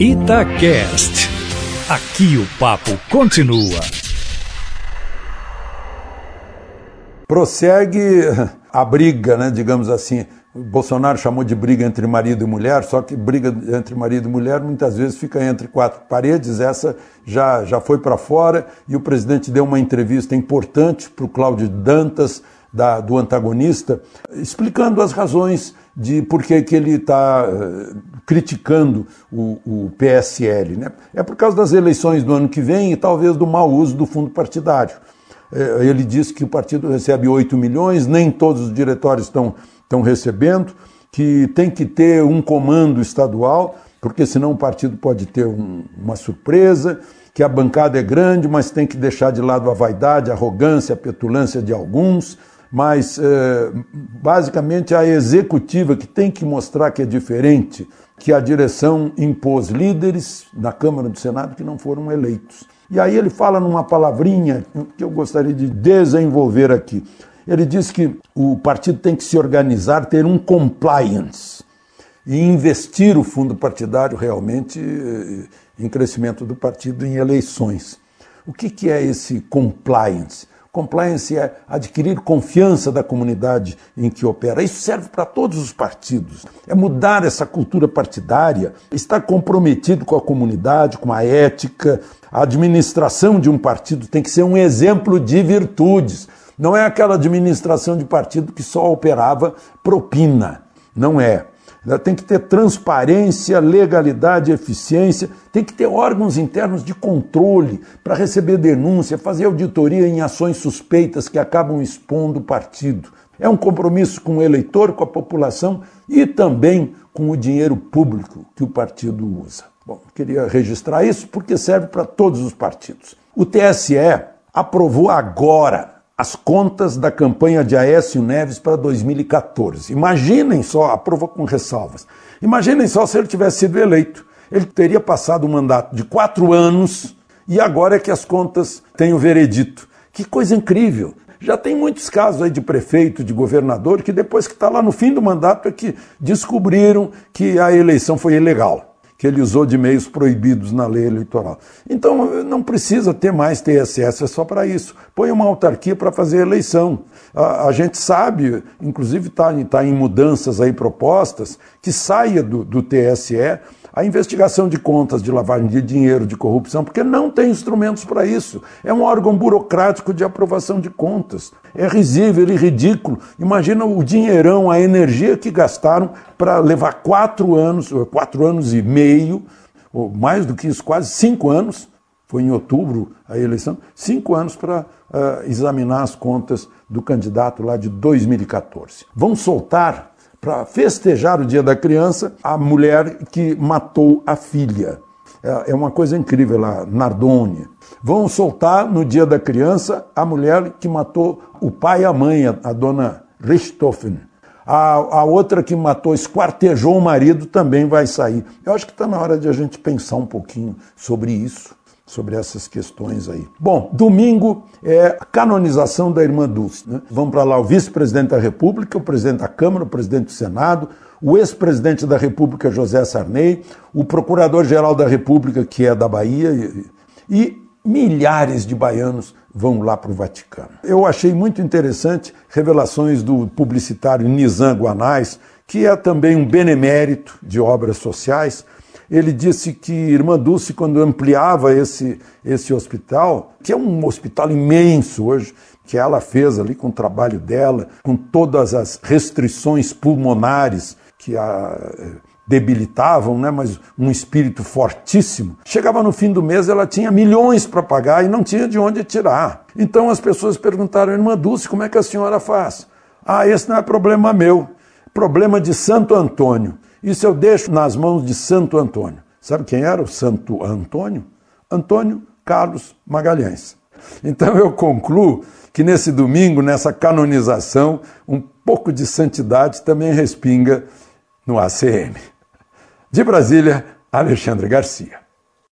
Itacast. Aqui o papo continua. Prossegue a briga, né, digamos assim. Bolsonaro chamou de briga entre marido e mulher, só que briga entre marido e mulher muitas vezes fica entre quatro paredes. Essa já, já foi para fora e o presidente deu uma entrevista importante para o Cláudio Dantas, da, do antagonista, explicando as razões de por que, ele está uh, criticando o, o, PSL. Né? É por causa das eleições do ano que vem e talvez do mau uso do fundo partidário. Uh, ele disse que o partido recebe 8 milhões, nem todos os diretórios estão, estão recebendo, que tem que ter um comando estadual, porque senão o partido pode ter um, uma surpresa, que a bancada é grande, mas tem que deixar de lado a vaidade, a arrogância, a petulância de alguns mas é, basicamente a executiva que tem que mostrar que é diferente, que a direção impôs líderes na Câmara do Senado que não foram eleitos. E aí ele fala numa palavrinha que eu gostaria de desenvolver aqui. Ele diz que o partido tem que se organizar, ter um compliance e investir o fundo partidário realmente eh, em crescimento do partido em eleições. O que, que é esse compliance? Compliance é adquirir confiança da comunidade em que opera. Isso serve para todos os partidos. É mudar essa cultura partidária, estar comprometido com a comunidade, com a ética. A administração de um partido tem que ser um exemplo de virtudes. Não é aquela administração de partido que só operava propina. Não é. Tem que ter transparência, legalidade, eficiência, tem que ter órgãos internos de controle para receber denúncia, fazer auditoria em ações suspeitas que acabam expondo o partido. É um compromisso com o eleitor, com a população e também com o dinheiro público que o partido usa. Bom, queria registrar isso porque serve para todos os partidos. O TSE aprovou agora as contas da campanha de Aécio Neves para 2014. Imaginem só, aprova com ressalvas. Imaginem só se ele tivesse sido eleito. Ele teria passado um mandato de quatro anos e agora é que as contas têm o veredito. Que coisa incrível! Já tem muitos casos aí de prefeito, de governador, que depois que está lá no fim do mandato é que descobriram que a eleição foi ilegal que ele usou de meios proibidos na lei eleitoral. Então não precisa ter mais TSS, é só para isso. Põe uma autarquia para fazer eleição. A, a, gente sabe, inclusive está tá em mudanças aí propostas, que saia do, do TSE a investigação de contas de lavagem de dinheiro, de corrupção, porque não tem instrumentos para isso. É um órgão burocrático de aprovação de contas. É risível e ridículo. Imagina o dinheirão, a energia que gastaram para levar quatro anos, quatro anos e meio, ou mais do que isso, quase cinco anos, foi em outubro a eleição, cinco anos para uh, examinar as contas do candidato lá de 2014. Vão soltar para festejar o Dia da Criança, a mulher que matou a filha. É, é uma coisa incrível lá, Nardone. Vão soltar no Dia da Criança a mulher que matou o pai e a mãe, a dona Richthofen. A, a outra que matou, esquartejou o marido, também vai sair. Eu acho que está na hora de a gente pensar um pouquinho sobre isso sobre essas questões aí. Bom, domingo é a canonização da irmã Dulce. Né? Vamos para lá o vice-presidente da República, o presidente da Câmara, o presidente do Senado, o ex-presidente da República, José Sarney, o procurador-geral da República, que é da Bahia, e, e milhares de baianos vão lá para o Vaticano. Eu achei muito interessante revelações do publicitário Nizam Guanais, que é também um benemérito de obras sociais, ele disse que Irmã Dulce, quando ampliava esse, esse hospital, que é um hospital imenso hoje, que ela fez ali com o trabalho dela, com todas as restrições pulmonares que a eh, debilitavam, né, mas um espírito fortíssimo. Chegava no fim do mês, ela tinha milhões para pagar e não tinha de onde tirar. Então as pessoas perguntaram, irmã Dulce, como é que a senhora faz? Ah, esse não é problema meu, problema de Santo Antônio. Isso eu deixo nas mãos de Santo Antônio. Sabe quem era o Santo Antônio? Antônio Carlos Magalhães. Então eu concluo que nesse domingo, nessa canonização, um pouco de santidade também respinga no ACM. De Brasília, Alexandre Garcia.